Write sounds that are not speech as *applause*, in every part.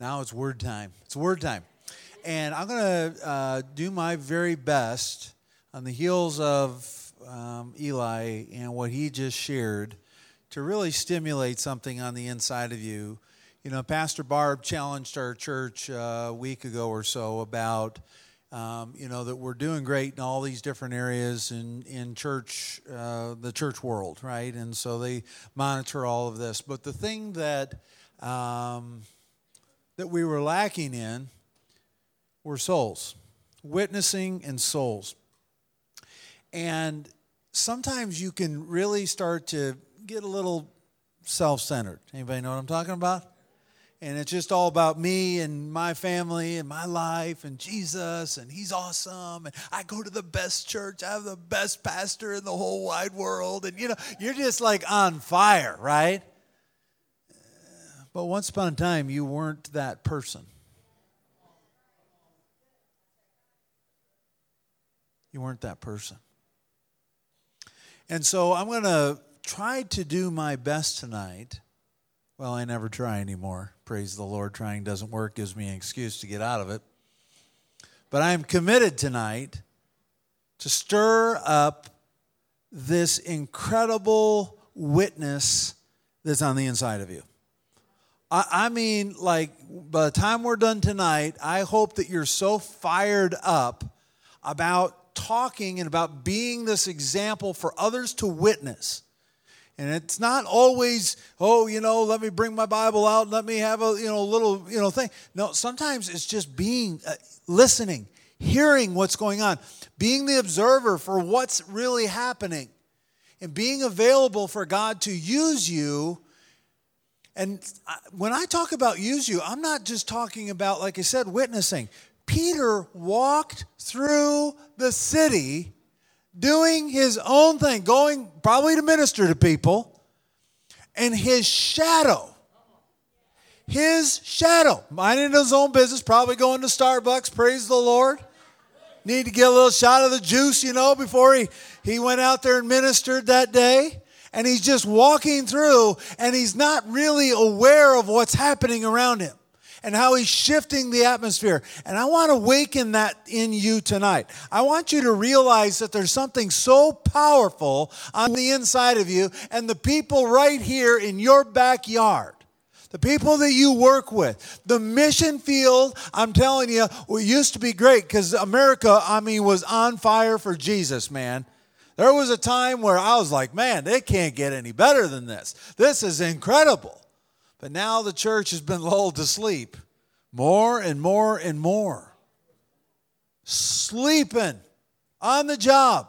Now it's word time. It's word time. And I'm going to uh, do my very best on the heels of um, Eli and what he just shared to really stimulate something on the inside of you. You know, Pastor Barb challenged our church uh, a week ago or so about, um, you know, that we're doing great in all these different areas in, in church, uh, the church world, right? And so they monitor all of this. But the thing that, um, that we were lacking in were souls, witnessing and souls. And sometimes you can really start to get a little self-centered. Anybody know what I'm talking about? And it's just all about me and my family and my life and Jesus and he's awesome and I go to the best church. I have the best pastor in the whole wide world and you know, you're just like on fire, right? But once upon a time, you weren't that person. You weren't that person. And so I'm going to try to do my best tonight. Well, I never try anymore. Praise the Lord. Trying doesn't work, gives me an excuse to get out of it. But I am committed tonight to stir up this incredible witness that's on the inside of you. I, mean, like, by the time we're done tonight, I hope that you're so fired up about talking and about being this example for others to witness. And it's not always, oh, you know, let me bring my Bible out, let me have a, you know, little, you know, thing. No, sometimes it's just being, uh, listening, hearing what's going on, being the observer for what's really happening, and being available for God to use you and when I talk about use you, I'm not just talking about, like I said, witnessing. Peter walked through the city doing his own thing, going probably to minister to people, and his shadow, his shadow, minding his own business, probably going to Starbucks, praise the Lord. Need to get a little shot of the juice, you know, before he, he went out there and ministered that day and he's just walking through and he's not really aware of what's happening around him and how he's shifting the atmosphere. And I want to awaken that in you tonight. I want you to realize that there's something so powerful on the inside of you and the people right here in your backyard. The people that you work with, the mission field, I'm telling you, used to be great because America, I mean, was on fire for Jesus, man. There was a time where I was like, man, they can't get any better than this. This is incredible. But now the church has been *laughs* lulled to sleep more and more and more. Sleeping on the job,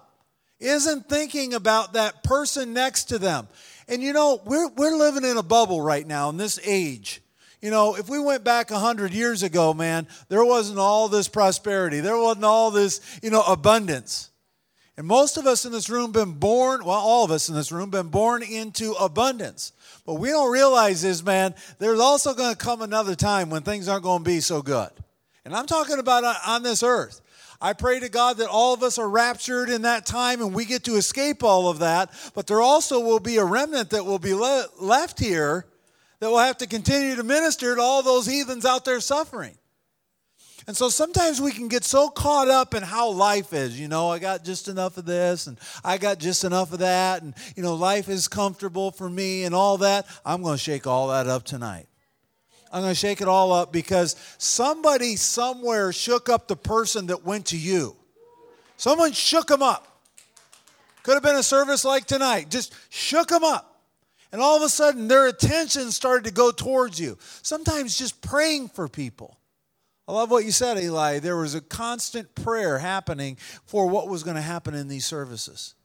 isn't thinking about that person next to them. And you know, we're, we're living in a bubble right now in this age. You know, if we went back 100 years ago, man, there wasn't all this prosperity, there wasn't all this, you know, abundance. And most of us in this room been born, well, all of us in this room been born into abundance. But we don't realize is, man, there's also going to come another time when things aren't going to be so good. And I'm talking about on this earth. I pray to God that all of us are raptured in that time and we get to escape all of that. But there also will be a remnant that will be le- left here that will have to continue to minister to all those heathens out there suffering. And so sometimes we can get so caught up in how life is. You know, I got just enough of this and I got just enough of that. And, you know, life is comfortable for me and all that. I'm going to shake all that up tonight. I'm going to shake it all up because somebody somewhere shook up the person that went to you. Someone shook them up. Could have been a service like tonight. Just shook them up. And all of a sudden, their attention started to go towards you. Sometimes just praying for people I love what you said, Eli. There was a constant prayer happening for what was going to happen in these services.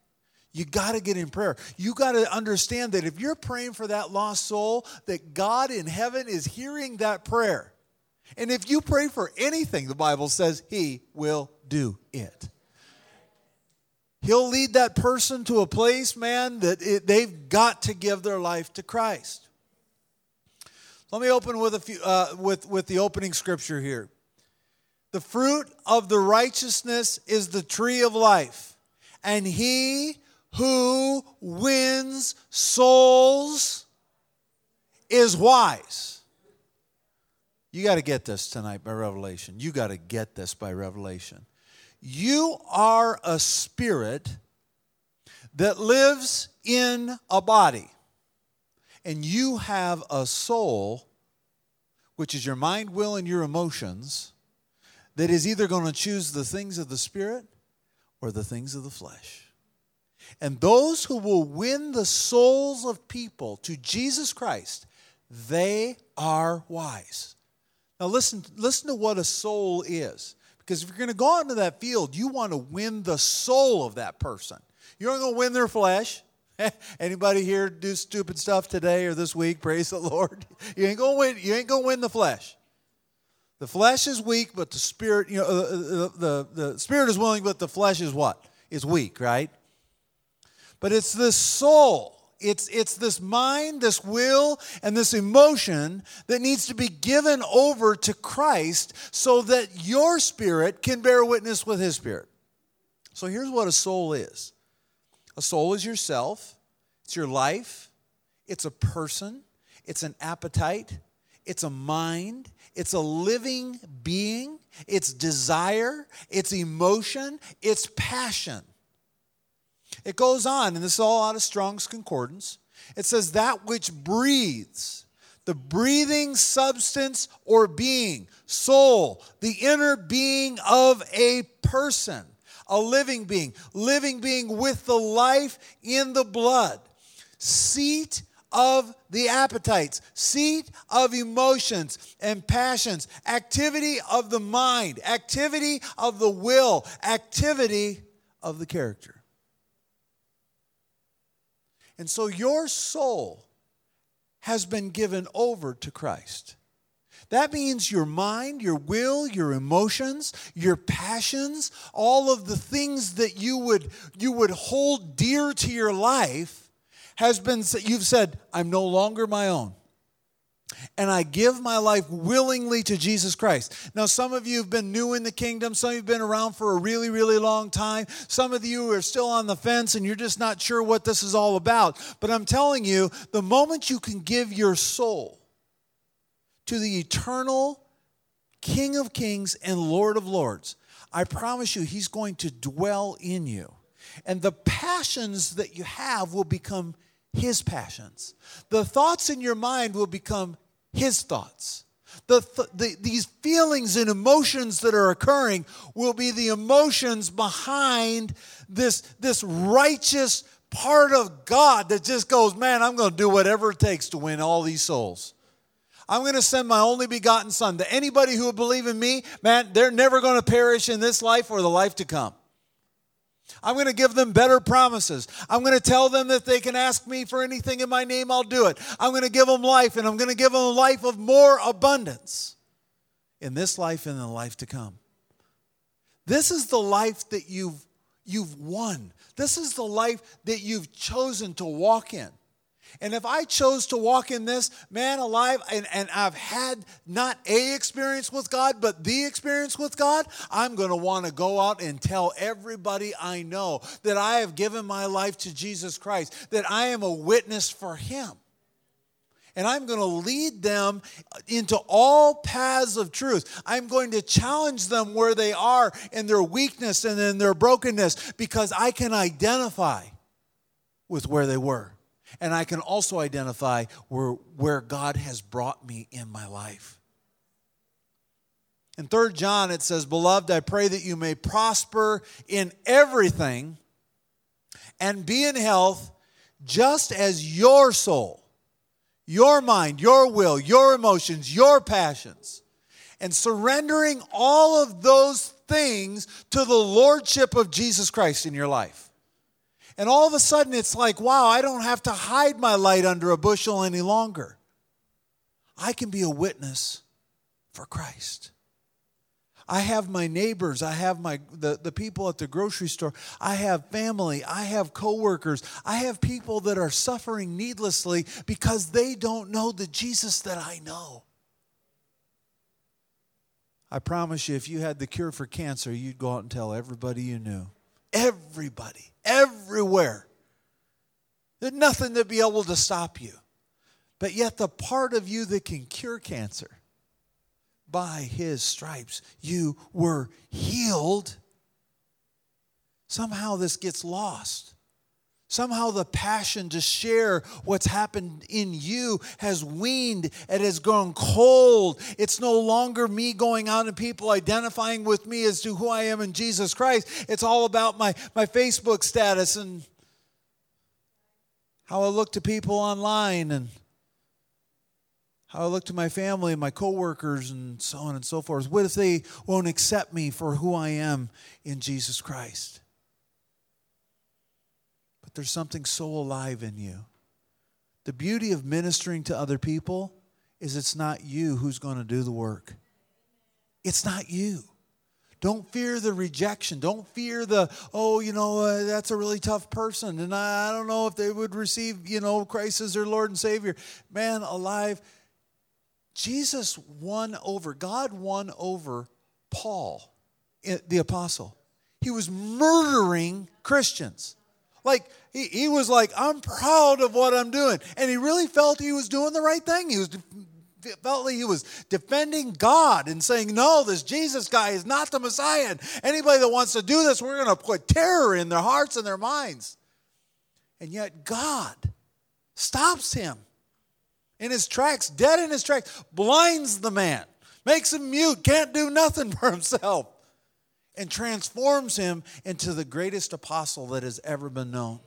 You got to get in prayer. You got to understand that if you're praying for that lost soul, that God in heaven is hearing that prayer. And if you pray for anything, the Bible says He will do it. He'll lead that person to a place, man, that it, they've got to give their life to Christ. Let me open with a few uh, with with the opening scripture here. The fruit of the righteousness is the tree of life, and he who wins souls is wise. You got to get this tonight by revelation. You got to get this by revelation. You are a spirit that lives in a body, and you have a soul, which is your mind, will, and your emotions, that is either going to choose the things of the spirit or the things of the flesh. And those who will win the souls of people to Jesus Christ, they are wise. Now listen, listen to what a soul is. Because if you're going to go out into that field, you want to win the soul of that person. You're not going to win their flesh. *laughs* Anybody here do stupid stuff today or this week? Praise the *laughs* Lord. You ain't going to win. You ain't going to win the flesh. The flesh is weak, but the spirit, you know, uh, uh, the, the, the spirit is willing, but the flesh is what? Is weak, right? But it's this soul. It's, it's this mind, this will, and this emotion that needs to be given over to Christ so that your spirit can bear witness with his spirit. So here's what a soul is a soul is yourself, it's your life, it's a person, it's an appetite, it's a mind, it's a living being, it's desire, it's emotion, it's passion. It goes on, and this is all out of Strong's Concordance. It says, that which breathes, the breathing substance or being, soul, the inner being of a person, a living being, living being with the life in the blood, seat of the appetites, seat of emotions and passions, activity of the mind, activity of the will, activity of the character. And so your soul has been given over to Christ. That means your mind, your will, your emotions, your passions, all of the things that you would you would hold dear to your life has been, you've said, I'm no longer my own. And I give my life willingly to Jesus Christ. Now, some of you have been new in the kingdom. Some of you have been around for a really, really long time. Some of you are still on the fence and you're just not sure what this is all about. But I'm telling you, the moment you can give your soul to the eternal King of Kings and Lord of Lords, I promise you, He's going to dwell in you. And the passions that you have will become his passions. The thoughts in your mind will become His thoughts. The, th- the, these feelings and emotions that are occurring will be the emotions behind this, this righteous part of God that just goes, man, I'm going to do whatever it takes to win all these souls. I'm going to send my only begotten Son to anybody who will believe in me. Man, they're never going to perish in this life or the life to come. I'm going to give them better promises. I'm going to tell them that they can ask me for anything in my name, I'll do it. I'm going to give them life, and I'm going to give them a life of more abundance in this life and in the life to come. This is the life that you've, you've won. This is the life that you've chosen to walk in. And if I chose to walk in this, man alive, and, and I've had not a experience with God, but the experience with God, I'm going to want to go out and tell everybody I know that I have given my life to Jesus Christ, that I am a witness for Him. And I'm going to lead them into all paths of truth. I'm going to challenge them where they are in their weakness and in their brokenness because I can identify with where they were and I can also identify where, where God has brought me in my life. In 3 John, it says, Beloved, I pray that you may prosper in everything and be in health just as your soul, your mind, your will, your emotions, your passions, and surrendering all of those things to the Lordship of Jesus Christ in your life. And all of a sudden, it's like, wow, I don't have to hide my light under a bushel any longer. I can be a witness for Christ. I have my neighbors, I have my the, the people at the grocery store, I have family, I have coworkers, I have people that are suffering needlessly because they don't know the Jesus that I know. I promise you, if you had the cure for cancer, you'd go out and tell everybody you knew. Everybody, everywhere. There's nothing to be able to stop you. But yet, the part of you that can cure cancer, by his stripes you were healed. Somehow this gets lost. Somehow the passion to share what's happened in you has weaned. It has grown cold. It's no longer me going out and people identifying with me as to who I am in Jesus Christ. It's all about my, my Facebook status and how I look to people online and how I look to my family and my coworkers and so on and so forth. What if they won't accept me for who I am in Jesus Christ? There's something so alive in you. The beauty of ministering to other people is it's not you who's going to do the work. It's not you. Don't fear the rejection. Don't fear the, oh, you know, uh, that's a really tough person. And I, I don't know if they would receive, you know, Christ as their Lord and Savior. Man, alive. Jesus won over, God won over Paul, the apostle. He was murdering Christians. Like, he, he was like, I'm proud of what I'm doing. And he really felt he was doing the right thing. He was felt like he was defending God and saying, No, this Jesus guy is not the Messiah. And anybody that wants to do this, we're going to put terror in their hearts and their minds. And yet, God stops him in his tracks, dead in his tracks, blinds the man, makes him mute, can't do nothing *laughs* for himself and transforms him into the greatest apostle that has ever been known.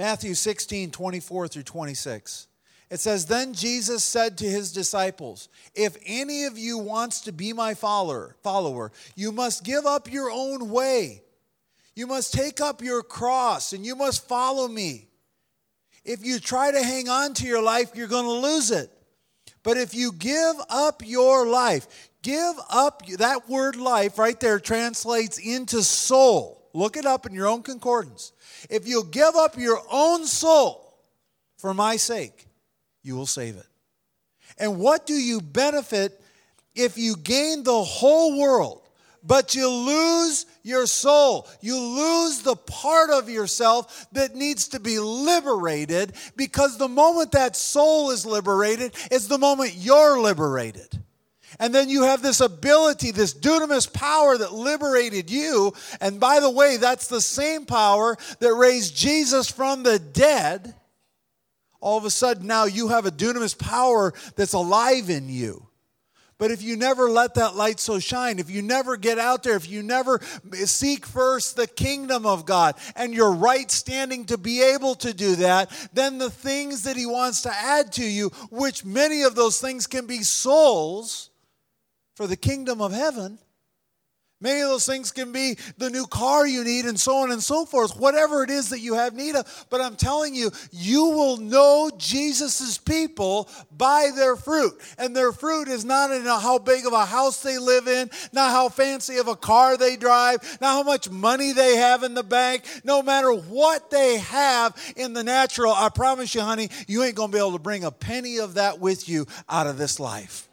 Matthew 16, 24 through 26. It says, Then Jesus said to his disciples, If any of you wants to be my follower, follower, you must give up your own way. You must take up your cross and you must follow me. If you try to hang on to your life, you're going to lose it. But if you give up your life, Give up, that word life right there translates into soul. Look it up in your own concordance. If you'll give up your own soul for my sake, you will save it. And what do you benefit if you gain the whole world, but you lose your soul? You lose the part of yourself that needs to be liberated because the moment that soul is liberated is the moment you're liberated. And then you have this ability, this dunamis power that liberated you. And by the way, that's the same power that raised Jesus from the dead. All of a sudden, now you have a dunamis power that's alive in you. But if you never let that light so shine, if you never get out there, if you never seek first the kingdom of God and your right standing to be able to do that, then the things that He wants to add to you, which many of those things can be souls, for the kingdom of heaven. Many of those things can be the new car you need and so on and so forth, whatever it is that you have need of. But I'm telling you, you will know Jesus' people by their fruit. And their fruit is not in how big of a house they live in, not how fancy of a car they drive, not how much money they have in the bank. No matter what they have in the natural, I promise you, honey, you ain't going to be able to bring a penny of that with you out of this life.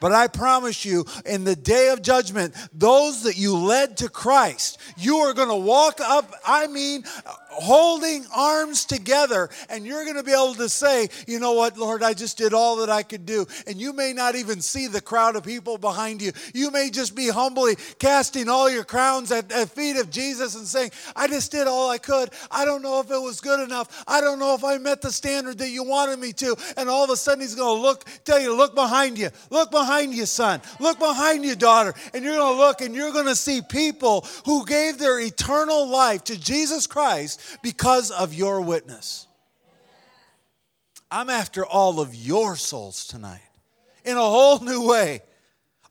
But I promise you, in the day of judgment, those that you led to Christ, you are going to walk up, I mean, holding arms together, and you're going to be able to say, You know what, Lord, I just did all that I could do. And you may not even see the crowd of people behind you. You may just be humbly casting all your crowns at the feet of Jesus and saying, I just did all I could. I don't know if it was good enough. I don't know if I met the standard that you wanted me to. And all of a sudden, He's going to look, tell you, Look behind you. Look behind you, son. Look behind you, daughter. And you're going to look and you're going to see people who gave their eternal life to Jesus Christ because of your witness. I'm after all of your souls tonight in a whole new way.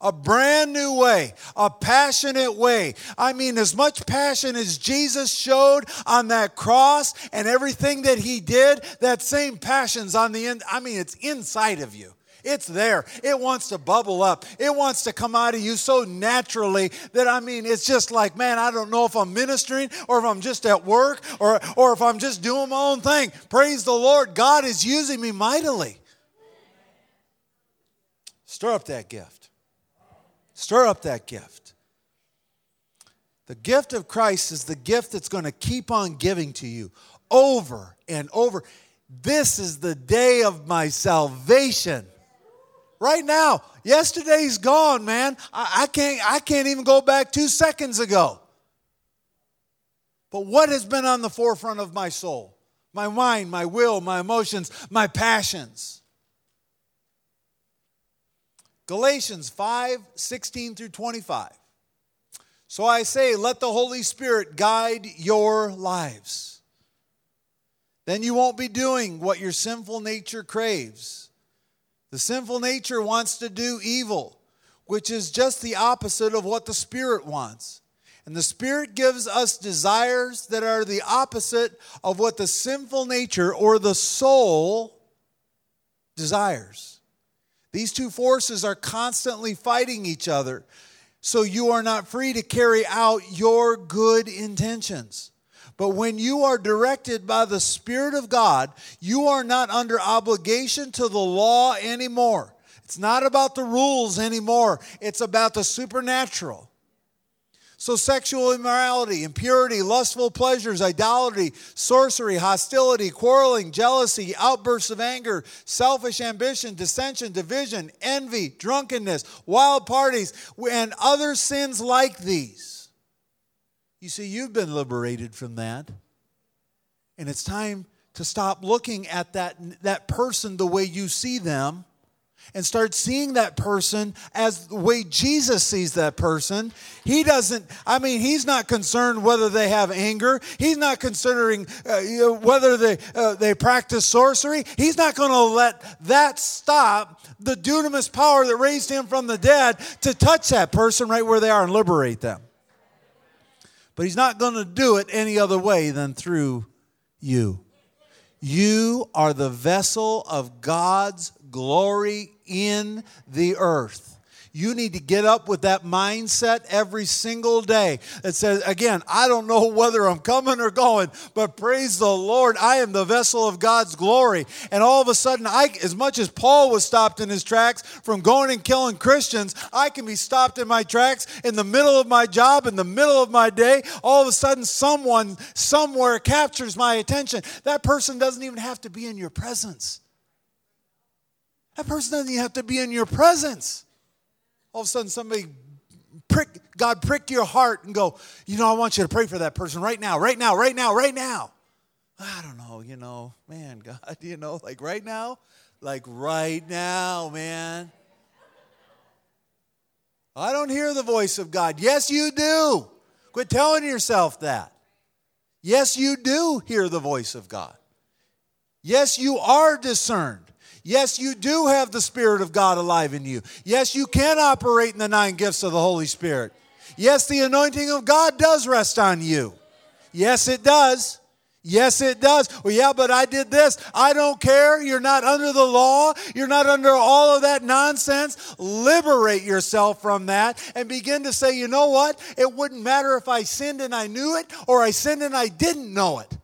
A brand new way, a passionate way. I mean, as much passion as Jesus showed on that cross and everything that he did, that same passion's on the end. I mean, it's inside of you. It's there. It wants to bubble up. It wants to come out of you so naturally that I mean, it's just like, man, I don't know if I'm ministering or if I'm just at work or, or if I'm just doing my own thing. Praise the Lord. God is using me mightily. Stir up that gift. Stir up that gift. The gift of Christ is the gift that's going to keep on giving to you over and over. This is the day of my salvation. Right now. Yesterday's gone, man. I, I, can't, I can't even go back two seconds ago. But what has been on the forefront of my soul? My mind, my will, my emotions, my passions. Galatians 5 16 through 25. So I say, let the Holy Spirit guide your lives. Then you won't be doing what your sinful nature craves. The sinful nature wants to do evil, which is just the opposite of what the Spirit wants. And the Spirit gives us desires that are the opposite of what the sinful nature or the soul desires. These two forces are constantly fighting each other, so you are not free to carry out your good intentions. But when you are directed by the Spirit of God, you are not under obligation to the law anymore. It's not about the rules anymore, it's about the supernatural. So, sexual immorality, impurity, lustful pleasures, idolatry, sorcery, hostility, quarreling, jealousy, outbursts of anger, selfish ambition, dissension, division, envy, drunkenness, wild parties, and other sins like these. You see, you've been liberated from that. And it's time to stop looking at that, that person the way you see them and start seeing that person as the way Jesus sees that person. He doesn't, I mean, he's not concerned whether they have anger. He's not considering uh, you know, whether they, uh, they practice sorcery. He's not going to let that stop the dunamis power that raised him from the dead to touch that person right where they are and liberate them. But he's not going to do it any other way than through you. You are the vessel of God's glory in the earth. You need to get up with that mindset every single day that says, again, I don't know whether I'm coming or going, but praise the Lord, I am the vessel of God's glory. And all of a sudden, I, as much as Paul was stopped in his tracks from going and killing Christians, I can be stopped in my tracks in the middle of my job, in the middle of my day. All of a sudden, someone somewhere captures my attention. That person doesn't even have to be in your presence. That person doesn't even have to be in your presence. All of a sudden, somebody prick, God pricked your heart and go, you know, I want you to pray for that person right now, right now, right now, right now. I don't know, you know, man, God, *laughs* you know, like right now, like right now, man. I don't hear the voice of God. Yes, you do. Quit telling yourself that. Yes, you do hear the voice of God. Yes, you are discerned. Yes, you do have the Spirit of God alive in you. Yes, you can operate in the nine gifts of the Holy Spirit. Yes, the anointing of God does rest on you. Yes, it does. Yes, it does. Well, yeah, but I did this. I don't care. You're not under the law. You're not under all of that nonsense. Liberate yourself from that and begin to say, you know what? It wouldn't matter if I sinned and I knew it or I sinned and I didn't know it.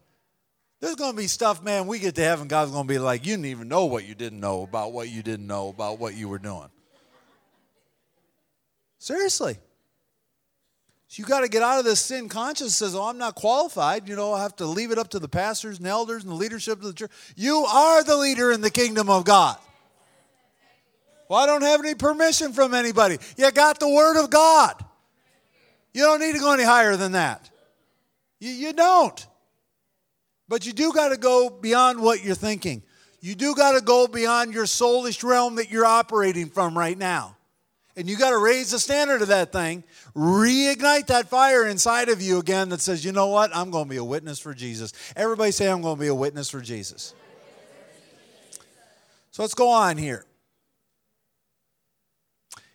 There's going to be stuff, man, we get to heaven, God's going to be like, you didn't even know what you didn't know about what you didn't know about what you were doing. Seriously. So you got to get out of this sin conscience says, oh, I'm not qualified. You know, I have to leave it up to the pastors and elders and the leadership of the church. You are the leader in the kingdom of God. Well, I don't have any permission from anybody. You got the word of God. You don't need to go any higher than that. You, you don't. But you do got to go beyond what you're thinking. You do got to go beyond your soulish realm that you're operating from right now. And you got to raise the standard of that thing, reignite that fire inside of you again that says, you know what? I'm going to be a witness for Jesus. Everybody say, I'm going to be a witness for Jesus. So let's go on here.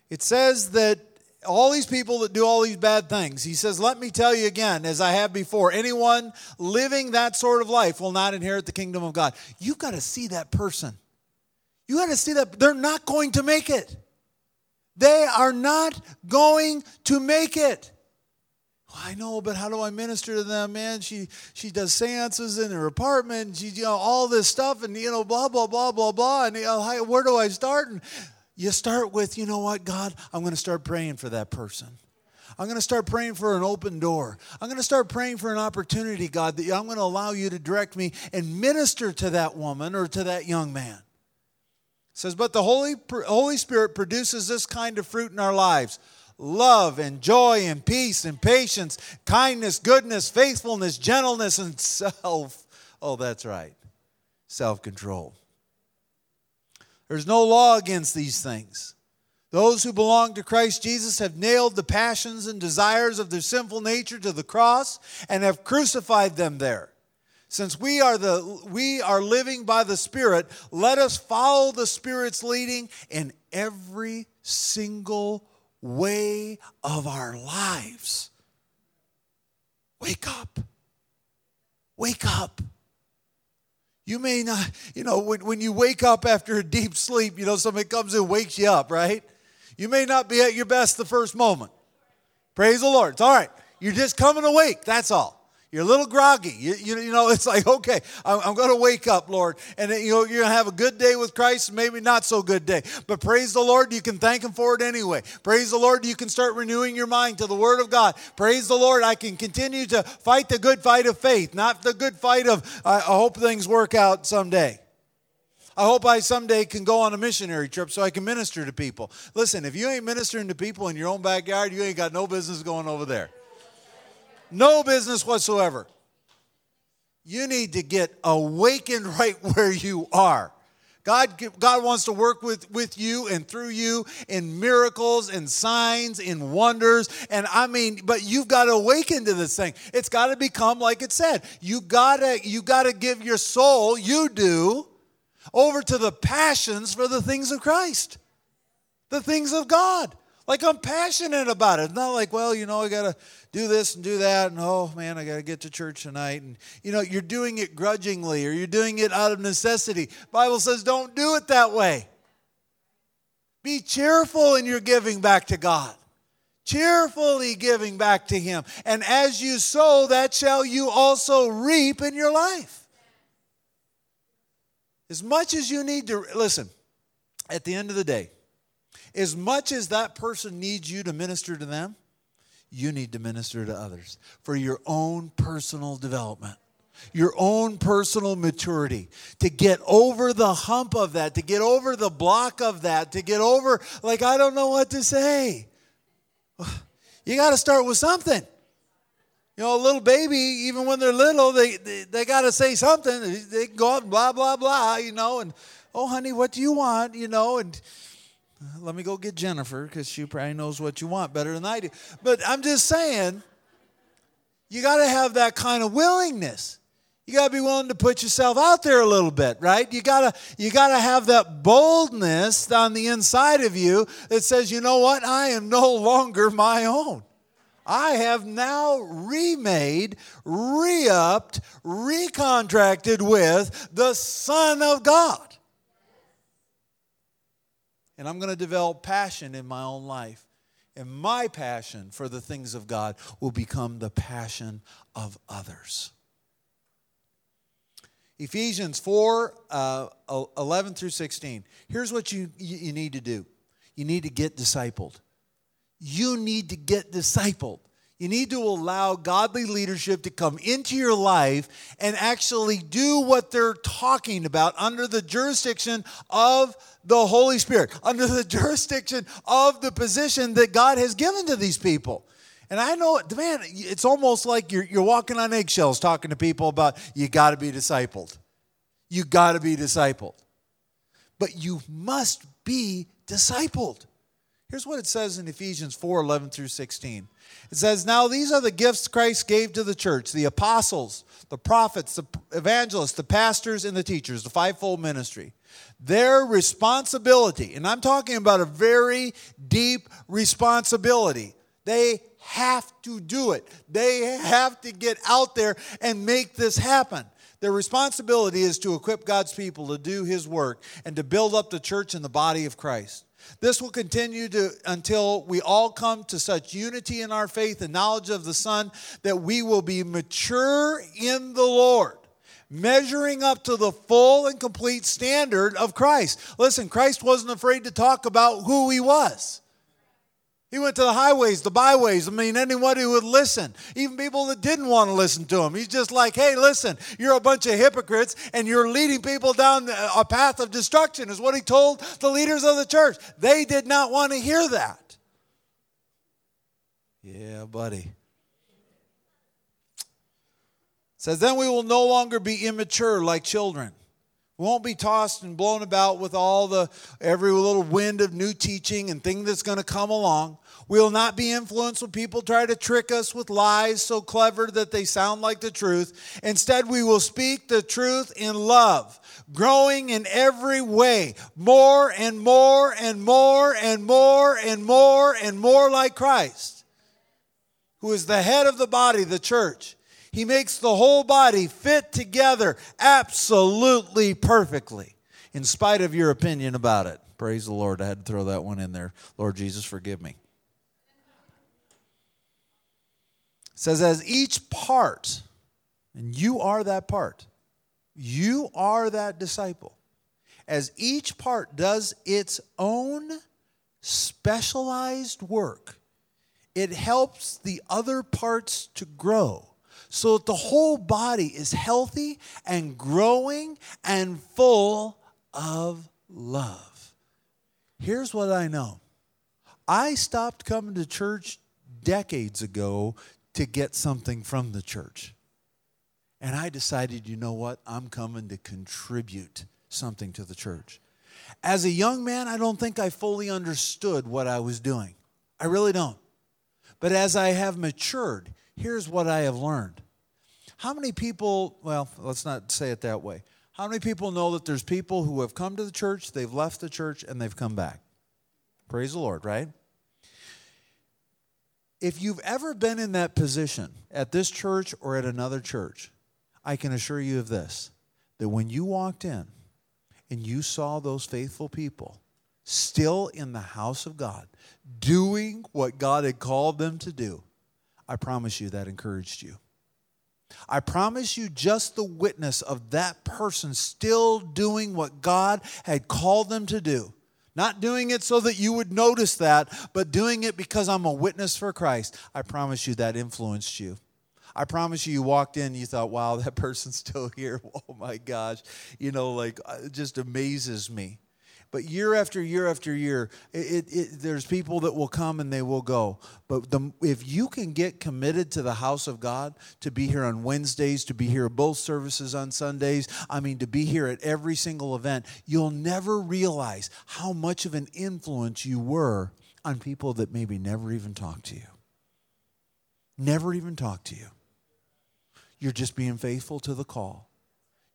It says that all these people that do all these bad things. He says, Let me tell you again, as I have before, anyone living that sort of life will not inherit the kingdom of God. You've got to see that person. You got to see that they're not going to make it. They are not going to make it. I know, but how do I minister to them, man? She she does seances in her apartment. She you know all this stuff, and you know blah blah blah blah blah. And you know, where do I start? And you start with, you know what, God, I'm going to start praying for that person. I'm going to start praying for an open door. I'm going to start praying for an opportunity, God, that I'm going to allow you to direct me and minister to that woman or to that young man. says, But the Holy, Holy Spirit produces this kind of fruit in our lives love and joy and peace and patience, kindness, goodness, faithfulness, gentleness, and *laughs* self. Oh, that's right. Self control. There's no law against these things. Those who belong to Christ Jesus have nailed the passions and desires of their sinful nature to the cross and have crucified them there. Since we are the we are living by the Spirit, let us follow the Spirit's leading in every single way of our lives. Wake up. Wake up. You may not, you know, when, when you wake up after a deep sleep, you know, somebody comes and wakes you up, right? You may not be at your best the first moment. Praise the Lord. It's all right. You're just coming awake. That's all. You're a little groggy. You, you, you know, *laughs* it's like, okay, I'm, I'm going to wake up, Lord. And you know, you're going to have a good day with Christ, maybe not so good day. But praise the Lord, you can thank Him for it anyway. Praise the Lord, you can start renewing your mind to the Word of God. Praise the Lord, I can continue to fight the good fight of faith, not the good fight of, I hope things work out someday. I hope I someday can go on a missionary trip so I can minister to people. Listen, if you ain't ministering to people in your own backyard, you ain't got no business going over there. No business whatsoever. You need to get awakened *laughs* right where you are. God, God wants to work with, with you and through you in miracles and signs and wonders. And I mean, but you've got to awaken to this thing. It's got to become like it said. You gotta, you gotta give your soul, you do, over to the passions for the things of Christ, the things of God. Like I'm passionate about it. It's not like, well, you know, I got to do this and do that, and oh man, I got to get to church tonight. And you know, you're doing it grudgingly or you're doing it out of necessity. Bible says don't do it that way. Be cheerful in your giving back to God. Cheerfully giving back to Him. And as you sow, that shall you also reap in your life. As much as you need to, listen, at the end of the day, as much as that person needs you to minister to them, you need to minister to others for your own personal development, your own personal maturity, to get over the hump of that, to get over the block of that, to get over, like, I don't know what to say. *sighs* You got to start with something. You know, a little baby, even when they're little, they, they, they got to say something. They go out and blah, blah, blah, you know, and, oh, honey, what do you want, you know, and, Uh, let me go get Jennifer because she probably knows what you want better than I do. But I'm just saying, you got to have that kind of willingness. You got to be willing to put yourself out there a little bit, right? You got to you got to have that boldness on the inside of you that says, "You know what? I am no *laughs* longer my own. I have now remade, re-upped, recontracted with the Son of God." And I'm going to develop passion in my own life. And my passion for the things of God will become the passion of others. Ephesians 4 uh, 11 through 16. Here's what you, you need to do you need to get discipled. You need to get discipled. You need to allow godly leadership to come into your life and actually do what they're talking about under the jurisdiction of the Holy Spirit, under the *laughs* jurisdiction of the position that God has given to these people. And I know, man, it's almost like you're, you're walking on eggshells talking to people about you got to be discipled. You got to be discipled. But you must be discipled. Here's what it says in Ephesians 4 11 through 16. It says, Now these are the gifts Christ gave to the church the apostles, the prophets, the evangelists, the pastors, and the teachers, the fivefold ministry. Their responsibility, and I'm talking about a very deep responsibility. They have to do it, they have to get out there and make this happen. Their responsibility is to equip God's people to do His work and to build up the church and the body of Christ. This will continue to, until we all come to such unity in our faith and knowledge of the Son that we will be mature in the Lord, measuring up to the full and complete standard of Christ. Listen, Christ wasn't afraid to talk about who he was. He went to the highways, the byways. I mean, anyone who would listen, even people that didn't want to listen to him. He's just like, hey, listen, you're a bunch of hypocrites and you're leading people down a path of destruction, is what he told the leaders of the church. They did not want to hear that. Yeah, buddy. says, then we will no longer be immature like children we won't be tossed and blown about with all the every little wind of new teaching and thing that's going to come along. We'll not be influenced when people try to trick us with lies so clever that they sound like the truth. Instead, we will speak the truth in love, growing in every way, more and more and more and more and more and more like Christ, who is the head of the body, the church. He makes the whole body fit together absolutely perfectly, in spite of your opinion about it. Praise the Lord. I had to throw that one in there. Lord Jesus, forgive me. It says, as each part, and you are that part, you are that disciple. As each part does its own specialized work, it helps the other parts to grow so that the whole body is healthy and growing and full of love. Here's what I know I stopped coming to church decades ago to get something from the church. And I decided, you know what? I'm coming to contribute something to the church. As a young man, I don't think I fully understood what I was doing. I really don't. But as I have matured, here's what I have learned how many people, well, let's not say it that way. How many people know that there's people who have come to the church, they've left the church, and they've come back? Praise the Lord, right? If you've ever been in that position at this church or at another church, I can assure you of this that when you walked in and you saw those faithful people still in the house of God, doing what God had called them to do, I promise you that encouraged you. I promise you, just the witness of that person still doing what God had called them to do. Not doing it so that you would notice that, but doing it because I'm a witness for Christ. I promise you that influenced you. I promise you, you walked in, you thought, wow, that *laughs* person's still here. *laughs* Oh my gosh. You know, like, uh, it just amazes me. But year after year after year, it, it, there's people that will come and they will go. But the, if you can get committed to the house of God, to be here on Wednesdays, to be here both services on Sundays, I mean, to be here at every single event, you'll never realize how much of an influence you were on people that maybe never even talked to you. Never even talked to you. You're just being faithful to the call.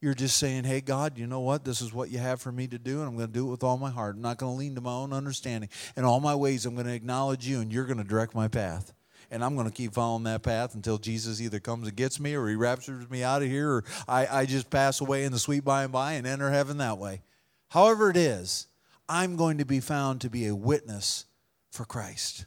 You're just saying, hey, God, you know what? This is what you have for me to do, and I'm going to do it with all my heart. I'm not going to lean to my own understanding. In all my ways, I'm going to acknowledge you, and you're going to direct my path. And I'm going to keep following that path until Jesus either comes and gets me, or he raptures me out of here, or I, I just pass away in the sweet by and by and enter heaven that way. However, it is, I'm going to be found to be a witness for Christ.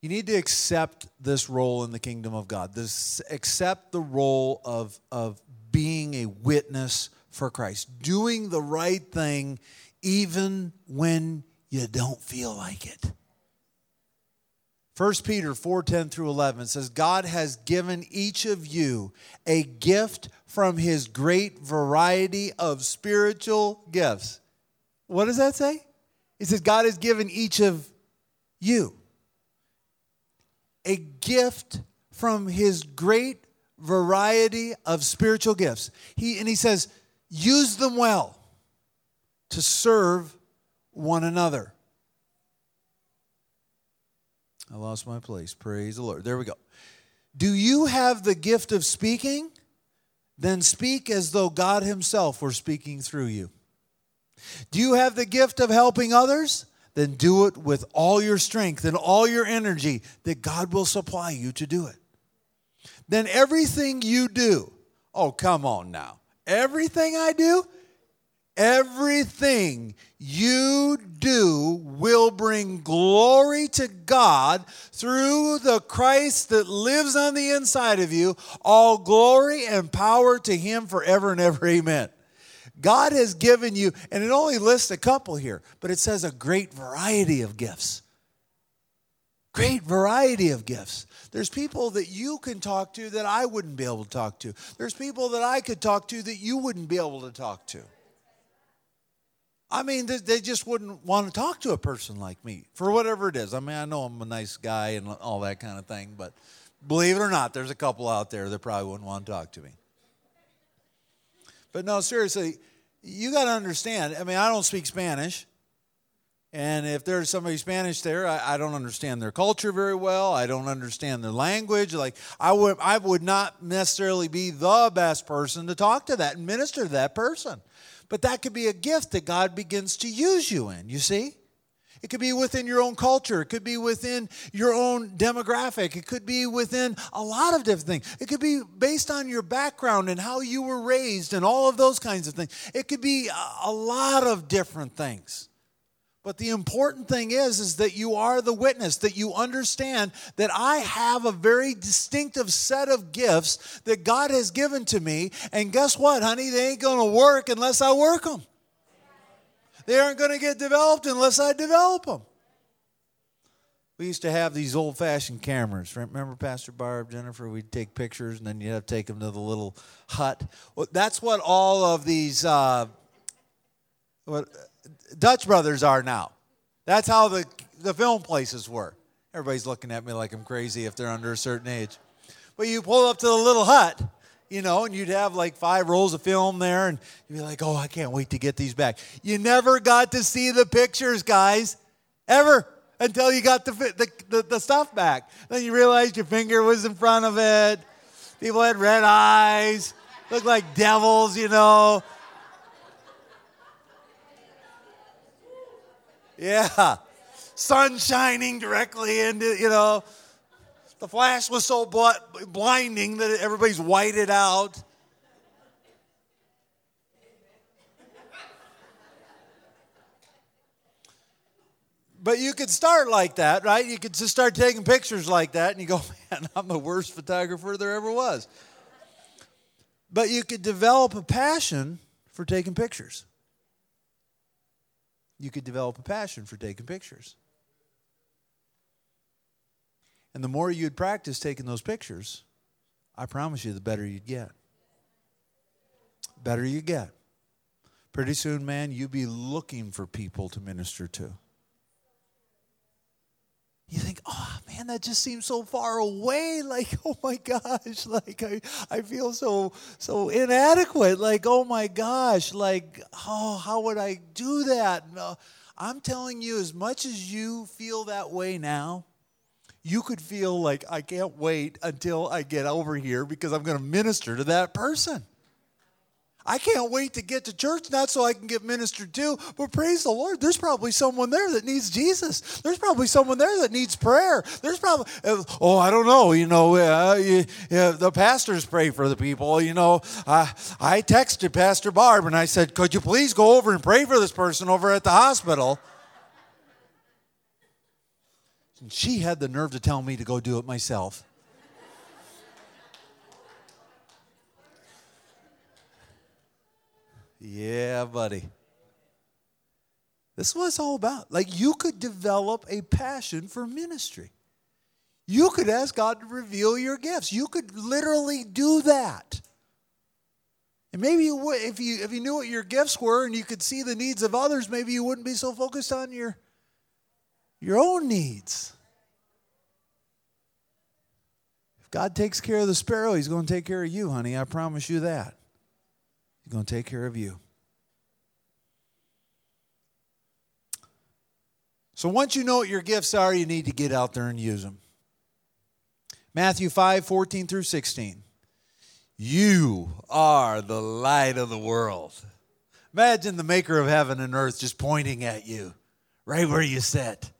You need to accept this role in the kingdom of God. This accept the role of, of being a witness for Christ, doing the right thing even when you don't feel like it. 1 Peter 4 10 through 11 says, God has given each of you a gift from his great variety of spiritual gifts. What does that say? It says, God has given each of you a gift from his great variety of spiritual gifts. He, and he says, use them well to serve one another. I lost my place. Praise the Lord. There we go. Do you have the gift of speaking? Then speak as though God Himself were speaking through you. Do you have the gift of helping others? Then do it with all your strength and all your energy that God will supply you to do it. Then everything you do, oh, come on now. Everything I do, everything you do will bring glory to God through the Christ that lives on the inside of you. All glory and power to Him forever and ever. Amen. God has given you, and it only lists a couple here, but it says a great variety of gifts. Great variety of gifts. There's people that you can talk to that I wouldn't be able to talk to. There's people that I could talk to that you wouldn't be able to talk to. I mean, they just wouldn't want to talk to a person like me for whatever it is. I mean, I know I'm a nice guy and all that kind of thing, but believe it or not, there's a couple out there that probably wouldn't want to talk to me. But no, seriously, you got to understand. I mean, I don't speak Spanish. And if there's somebody Spanish there, I, I, don't understand their culture very well. I don't understand their language. Like I would, I would not necessarily be the best person to talk to that and minister to that person. But that could be a gift that God begins to use you in. You see, it could be within your own culture. It could be within your own demographic. It could be within a lot of different things. It could be based on your background and how you were raised and all of those kinds of things. It could be a lot of different things. But the important thing is is that you are the witness, that you understand that I have a very distinctive set of gifts that God has given to me, and guess what, honey? They ain't going to work unless I work them. They aren't going to get developed unless I develop them. We used to have these old fashioned cameras. Remember, Pastor Barb, Jennifer? We'd take pictures and then you'd have to take them to the little hut. Well, that's what all of these uh, what, Dutch brothers are now. That's how the, the film places were. Everybody's looking at me like I'm crazy if they're under a certain age. But you pull up to the little hut you know, and you'd have like five rolls of film there, and you'd be like, oh, I can't wait to get these back. You never got to see the pictures, guys, ever, until you got the, the, the, the stuff back. Then you realized your finger was in front of it. People had red eyes, looked like devils, you know. Yeah. Sun shining directly into, you know. The flash was so blinding that everybody's whited out. But you could start like that, right? You could just start taking pictures like that, and you go, *laughs* man, I'm the worst photographer there ever was. But you could develop a passion for taking pictures. You could develop a passion for taking pictures. And the more you'd practice taking those pictures, I promise you, the better you'd get. Better you get. Pretty soon, man, you'd be looking for people to minister to. You think, oh man, that just seems so far away. *laughs* Like, oh my gosh, *laughs* like I, I feel so so inadequate. Like, oh my gosh, like, oh, how would I do that? No, I'm telling you, as much as you feel that way now, you could feel like, I can't wait until I get over here because I'm going to minister to that person. I can't wait to get to church, not so I can get ministered to, but praise the Lord, there's probably someone there that needs Jesus. There's probably someone there that needs prayer. There's probably, oh, I don't know, you know, uh, you, uh, the pastors pray for the people. You know, uh, I texted Pastor Barb and I said, could you please go over and pray for this person over at the hospital? And she had the nerve to tell me to go do it myself. yeah, buddy. This is what it's all about. Like, you could develop a passion for ministry. You could ask God to reveal your gifts. You could literally do that. And maybe you would, if you if you knew what your gifts were and you could see the needs of others, maybe you wouldn't be so focused on your your own needs. If God takes care of the sparrow, He's going to take care of you, honey. I promise you that. He's going to take care of you. So once you know what your gifts are, you need to get out there and use them. Matthew 5 14 through 16. You are the light of the world. Imagine the maker of heaven and earth just pointing at you right where you sit.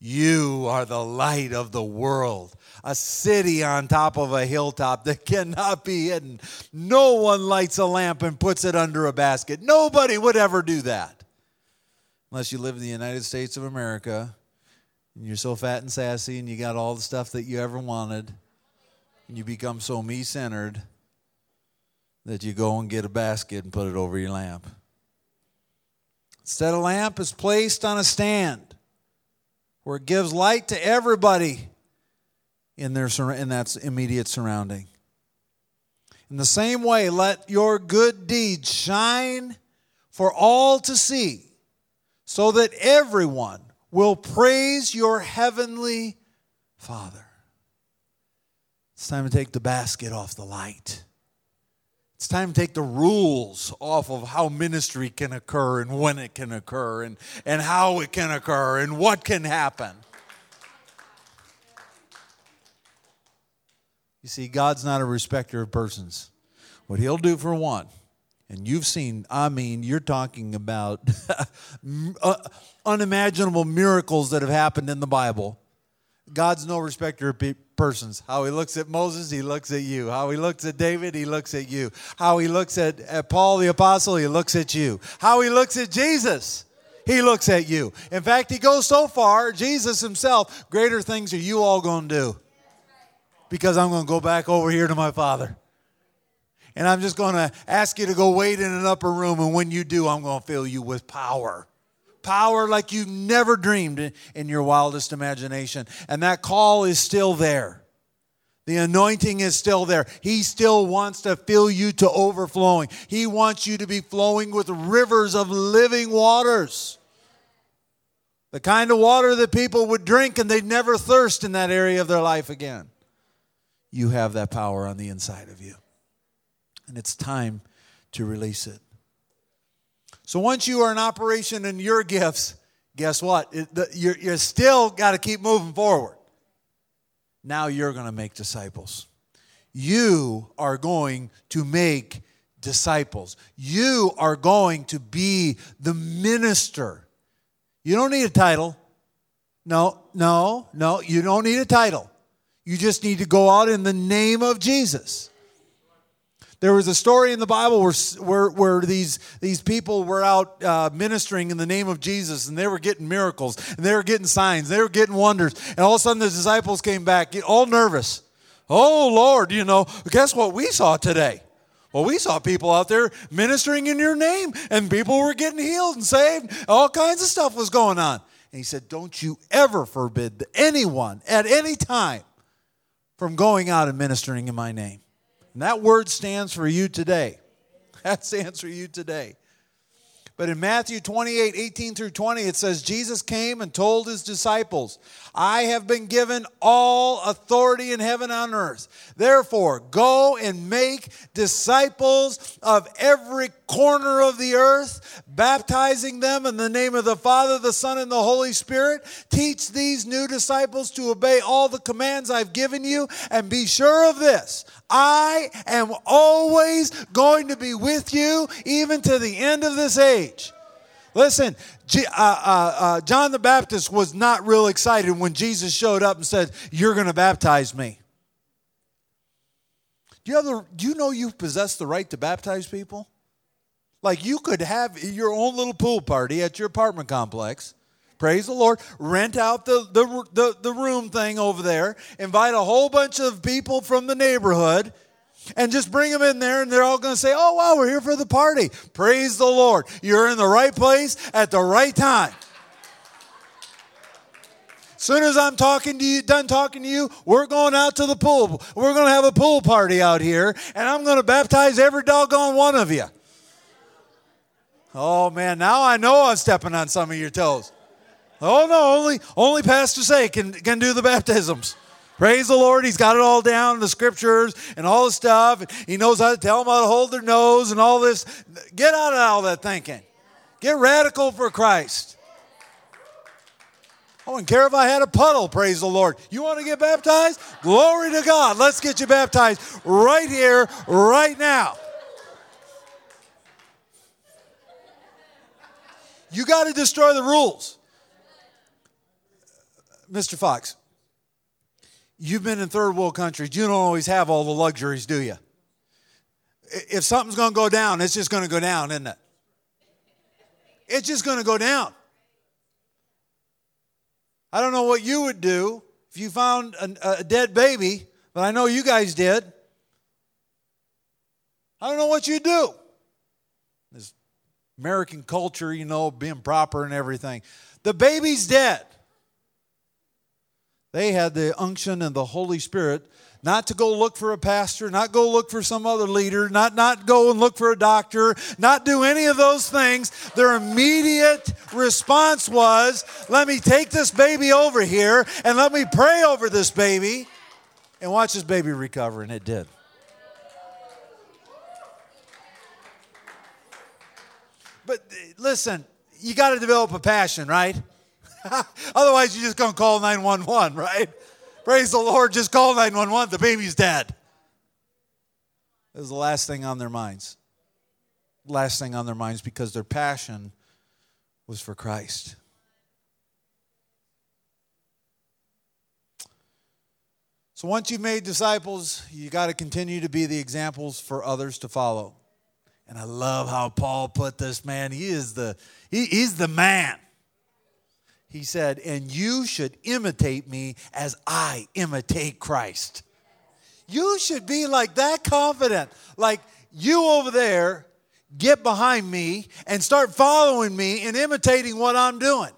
You are the light of the world, a city on top of a hilltop that *laughs* cannot be hidden. No one lights a lamp and puts it under a basket. Nobody would ever do that. Unless you live in the United States of America and you're so fat and sassy and you got all the stuff that you ever wanted and you become so me centered that you go and get a basket and put it over your lamp. Instead, a lamp is placed on a stand where it gives light to everybody in, their, in that immediate surrounding. In the same way, let your good deeds shine for all to see, so that everyone will praise your heavenly Father. It's time to take the basket off the light. It's time to take the rules off of how ministry can occur and when it can occur and, and how it can occur and what can happen. You see, God's not a respecter of persons. What He'll do for one, and you've seen, I mean, you're talking about *laughs* uh, unimaginable miracles that have happened in the Bible. God's no respecter of persons. How he looks at Moses, he looks at you. How he looks at David, he looks at you. How he looks at, at Paul the apostle, he looks at you. How he looks at Jesus, he looks at you. In fact, he goes so far, Jesus himself, greater things are you all going to do. Because I'm going to go back over here to my Father. And I'm just going to ask you to go wait in an upper room. And when you do, I'm going to fill you with power power like you never dreamed in your wildest imagination. And that call is still there. The anointing is still there. He still wants to fill you to overflowing. He wants you to be flowing with rivers of living waters. The kind of water that people would drink and they'd never thirst in that area of their life again. You have that power on the inside of you. And it's time to release it. So once you are in operation in your gifts, guess what? It, the, you're, you're still got to keep moving forward. Now you're going to make disciples. You are going to make disciples. You are going to be the minister. You don't need a title. No, no, no, you don't need a title. You just need to go out in the name of Jesus. There was a story in the Bible where, where, where these, these people were out uh, ministering in the name of Jesus and they were getting miracles and they were getting signs, they were getting wonders. And all of a sudden the disciples came back all nervous. Oh, Lord, you know, guess what we saw today? Well, we saw people out there ministering in your name, and people were getting healed and saved. All kinds of stuff was going on. And he said, Don't you ever forbid anyone at any time from going out and ministering in my name. And that word stands for you today. *laughs* That stands for you today. But in Matthew 28 18 through 20, it says, Jesus came and told his disciples, I have been given all authority in heaven and on earth. Therefore, go and make disciples of every corner of the earth, baptizing them in the name of the Father, the Son, and the Holy Spirit. Teach these new disciples to obey all the commands I've given you, and be sure of this I am always going to be with you, even to the end of this age. Listen, uh, uh, uh, John the Baptist was not real excited when Jesus showed up and said, You're going to baptize me. Do you, have the, do you know you possess the right to baptize people? Like you could have your own little pool party at your apartment complex. Praise the Lord. Rent out the, the, the, the room thing over there. Invite a whole bunch of people from the neighborhood and just bring them in there and they're all going to say, Oh, wow, we're here for the party. Praise the Lord. You're in the right place at the right time. As soon as I'm talking to you, done talking to you, we're going out to the pool. We're going to have a pool party out here, and I'm going to baptize every doggone one of you. Oh man, now I know I'm stepping on some of your toes. Oh no, only only Pastor Say can can do the baptisms. Praise the Lord. He's got it all down in the scriptures and all the stuff. He knows how to tell them how to hold their nose and all this. Get out of all that thinking. Get radical for Christ. I wouldn't care if I had a puddle, praise the Lord. You want to get baptized? Glory to God. Let's get you baptized right here, right now. You got to destroy the rules. Mr. Fox, you've been in third world countries. You don't always have all the luxuries, do you? If something's going to go down, it's just going to go down, isn't it? It's just going to go down. I don't know what you would do if you found a, a dead baby, but I know you guys did. I don't know what you'd do. American culture, you know, being proper and everything. The baby's dead. They had the unction and the Holy Spirit not to go look for a pastor, not go look for some other leader, not, not go and look for a doctor, not do any of those things. Their immediate response was, let me take this baby over here and let me pray over this baby and watch this baby recover. And it did. But uh, listen, you got to develop a passion, right? *laughs* Otherwise, you're just going to call 911, right? Praise the Lord, just call 911. The baby's dead. It was the last thing on their minds. Last thing on their minds because their passion was for Christ. So once you've made disciples, you got to continue to be the examples for others to follow. And I love how Paul put this, man. He is the he, the man he said, And you should imitate me as I imitate Christ. You should be like that confident. Like you over there, get behind me and start following me and imitating what I'm doing.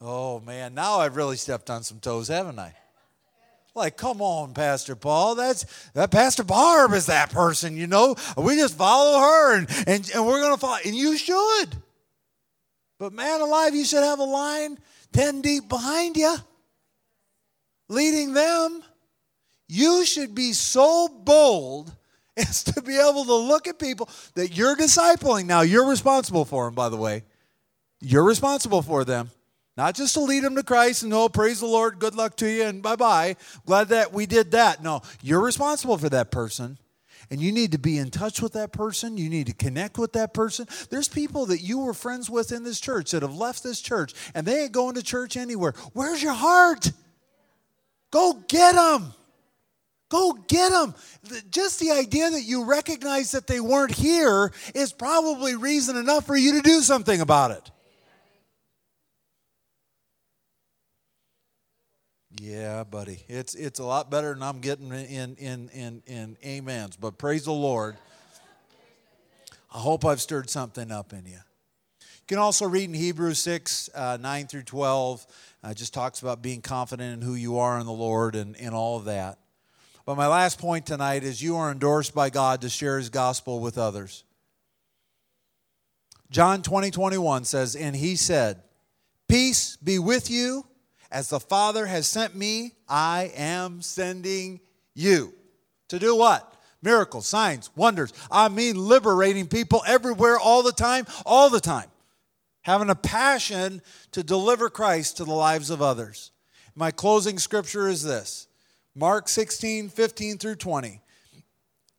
Oh man, now I've really stepped on some toes, haven't I? Like, come on, Pastor Paul. That's that Pastor Barb is that person, you know. We just follow her and, and, and we're gonna follow. And you should. But man alive, you should have a line 10 deep behind you, leading them. You should be so bold *laughs* as to be able to look at people that you're discipling. Now, you're responsible for them, by the way. You're responsible for them. Not just to lead them to Christ and, oh, praise the Lord, good luck to you, and bye bye. Glad that we did that. No, you're responsible for that person and you need to be in touch with that person. You need to connect with that person. There's people that you were friends with in this church that have left this church and they ain't going to church anywhere. Where's your heart? Go get them. Go get them. Just the idea that you recognize that they weren't here is probably reason enough for you to do something about it. Yeah, buddy. It's it's a lot better than I'm getting in in in in amens. But praise the Lord. I hope I've stirred something up in you. You can also read in Hebrews 6, uh, 9 through 12. Uh, just talks about being confident in who you are in the Lord and, and all of that. But my last point tonight is you are endorsed by God to share his gospel with others. John 20, 21 says, And he said, Peace be with you as the Father has sent me, I am sending you. To do what? Miracles, signs, wonders. I mean, liberating people everywhere, all the time, all the time. Having a passion to deliver Christ to the lives of others. My closing scripture is this Mark 16, 15 through 20.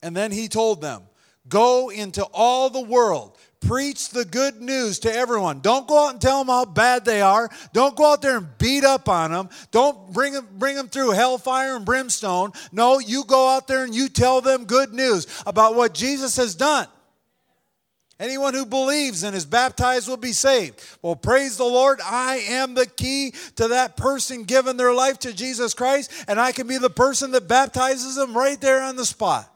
And then he told them, Go into all the world, Preach the good news to everyone. Don't go out and tell them how bad they are. Don't go out there and beat up on them. Don't bring them, bring them through hellfire and brimstone. No, you go out there and you tell them good news about what Jesus has done. Anyone who believes and is baptized will be saved. Well, praise the Lord. I am the key to that person giving their life to Jesus Christ, and I can be the person that baptizes them right there on the spot.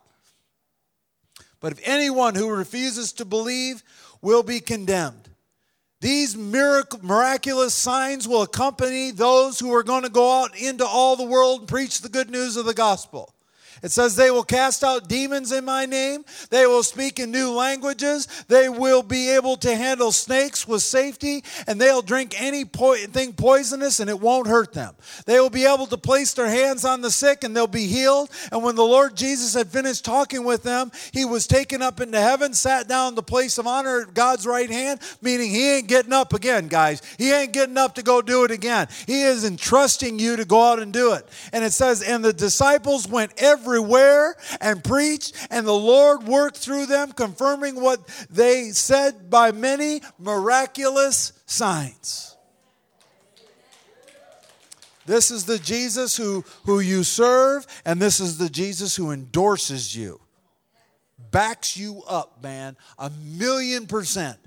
But if anyone who refuses to believe will be condemned. These miracle, miraculous signs will accompany those who are going to go out into all the world and preach the good news of the gospel. It says they will cast out demons in my name. They will speak in new languages. They will be able to handle snakes with safety, and they'll drink anything poisonous and it won't hurt them. They will be able to place their hands on the sick and they'll be healed. And when the Lord Jesus had finished talking with them, he was taken up into heaven, sat down in the place of honor at God's right hand, meaning he ain't getting up again, guys. He ain't getting up to go do it again. He is entrusting you to go out and do it. And it says, and the disciples went every everywhere and preached, and the Lord worked through them, confirming what they said by many miraculous signs. This is the Jesus who, who you serve, and this is the Jesus who endorses you, backs you up, man, a million percent.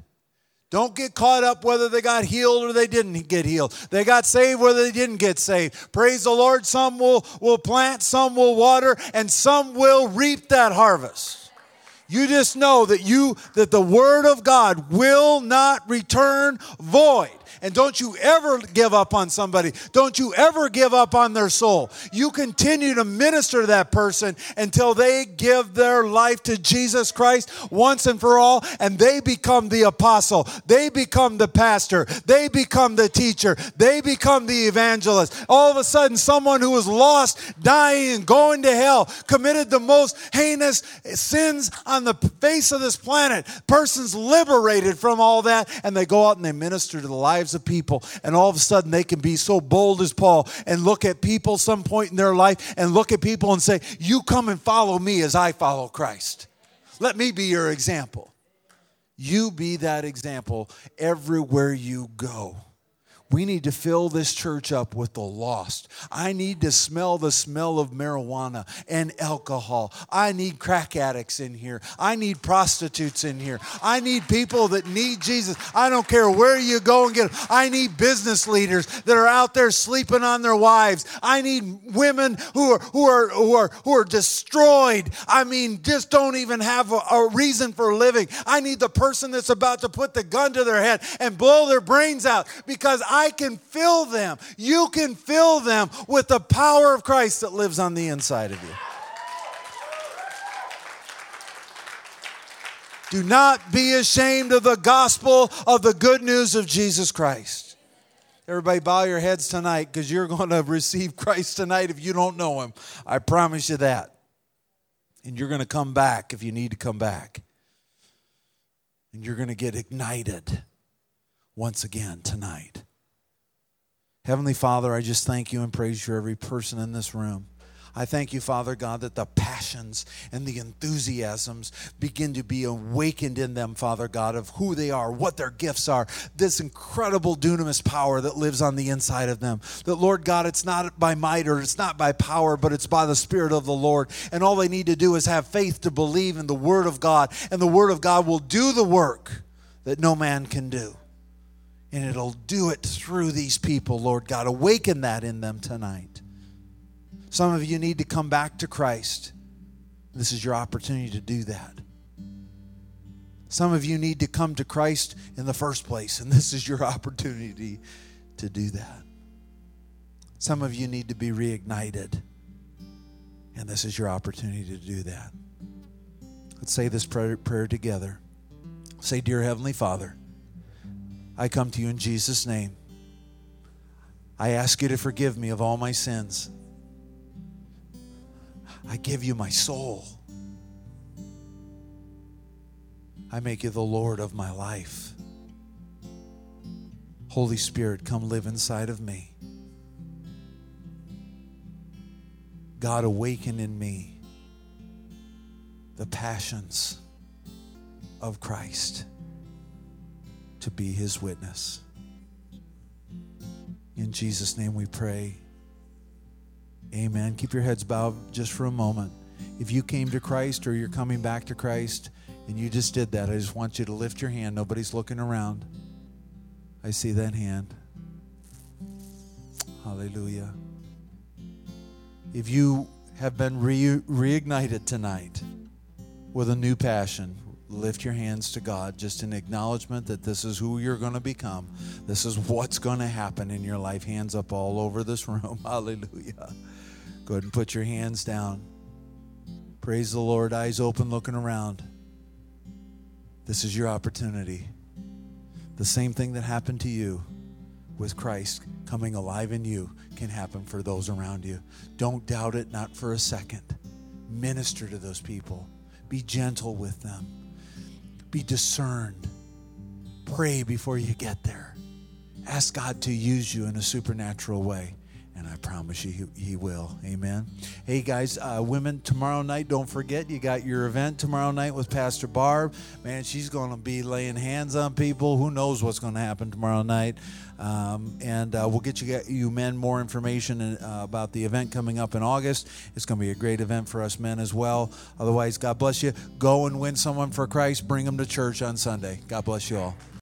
Don't get caught up whether they got healed or they didn't get healed. They got saved whether they didn't get saved. Praise the Lord. Some will, will plant, some will water, and some will reap that harvest. You just know that you that the word of God will not return void. And don't you ever give up on somebody. Don't you ever give up on their soul. You continue to minister to that person until they give their life to Jesus Christ once and for all, and they become the apostle. They become the pastor. They become the teacher. They become the evangelist. All of a sudden, someone who was lost, dying, going to hell, committed the most heinous sins on the face of this planet. Persons liberated from all that, and they go out and they minister to the lives of people. And all of a sudden, they can be so bold as Paul and look at people some point in their life and look at people and say, You come and follow me as I follow Christ. Let me be your example. You be that example everywhere you go. We need to fill this church up with the lost. I need to smell the smell of marijuana and alcohol. I need crack addicts in here. I need prostitutes in here. I need people that need Jesus. I don't care where you go and get them. I need business leaders that are out there sleeping on their wives. I need women who are who are who are who are destroyed. I mean, just don't even have a, a reason for living. I need the person that's about to put the gun to their head and blow their brains out because I can fill them. You can fill them with the power of Christ that lives on the inside of you. Do not be ashamed of the gospel of the good news of Jesus Christ. Everybody, bow your heads tonight because you're going to receive Christ tonight if you don't know Him. I promise you that. And you're going to come back if you need to come back. And you're going to get ignited once again tonight. Heavenly Father, I just thank you and praise you for every person in this room. I thank you, Father God, that the passions and the enthusiasms begin to be awakened in them, Father God, of who they are, what their gifts are, this incredible dunamis power that lives on the inside of them. That, Lord God, it's not by might or it's not by power, but it's by the Spirit of the Lord. And all they need to do is have faith to believe in the Word of God, and the Word of God will do the work that no man can do and it'll do it through these people, Lord God. Awaken that in them tonight. Some of you need to come back to Christ. This is your opportunity to do that. Some of you need to come to Christ in the first place, and *laughs* this is your opportunity to do that. Some of you need to be reignited, and this is your opportunity to do that. Let's say this prayer, prayer together. Say, Dear Heavenly Father, I come to you in Jesus' name. I ask you to forgive me of all my sins. I give you my soul. I make you the Lord of my life. Holy Spirit, come live inside of me. God, awaken in me the passions of Christ to be his witness. In Jesus' name we pray. Amen. Keep your heads bowed just for a moment. If you came to Christ or you're coming back to Christ and you just did that, I just want you to lift your hand. Nobody's looking around. I see that hand. Hallelujah. If you have been re- reignited tonight with a new passion, lift your hands to God, just in acknowledgement that this is who you're going to become. This is what's going to happen in your life. Hands up all over this room. *laughs* Hallelujah. Go ahead and put your hands down. Praise the Lord. Eyes open, looking around. This is your opportunity. The same thing that happened to you with Christ coming alive in you can happen for those around you. Don't doubt it, not for a second. Minister to those people, be gentle with them be discerned. Pray before you get there. Ask God to use you in a supernatural way. And I promise you, He, he will. Amen. Hey, guys, uh, women, tomorrow night, don't forget, you got your event tomorrow night with Pastor Barb. Man, she's going to be laying hands on people. Who knows what's going to happen tomorrow night? Um, and uh, we'll get you, you men more information in, uh, about the event coming up in August. It's going to be a great event for us men as well. Otherwise, God bless you. Go and win someone for Christ. Bring them to church on Sunday. God bless you all.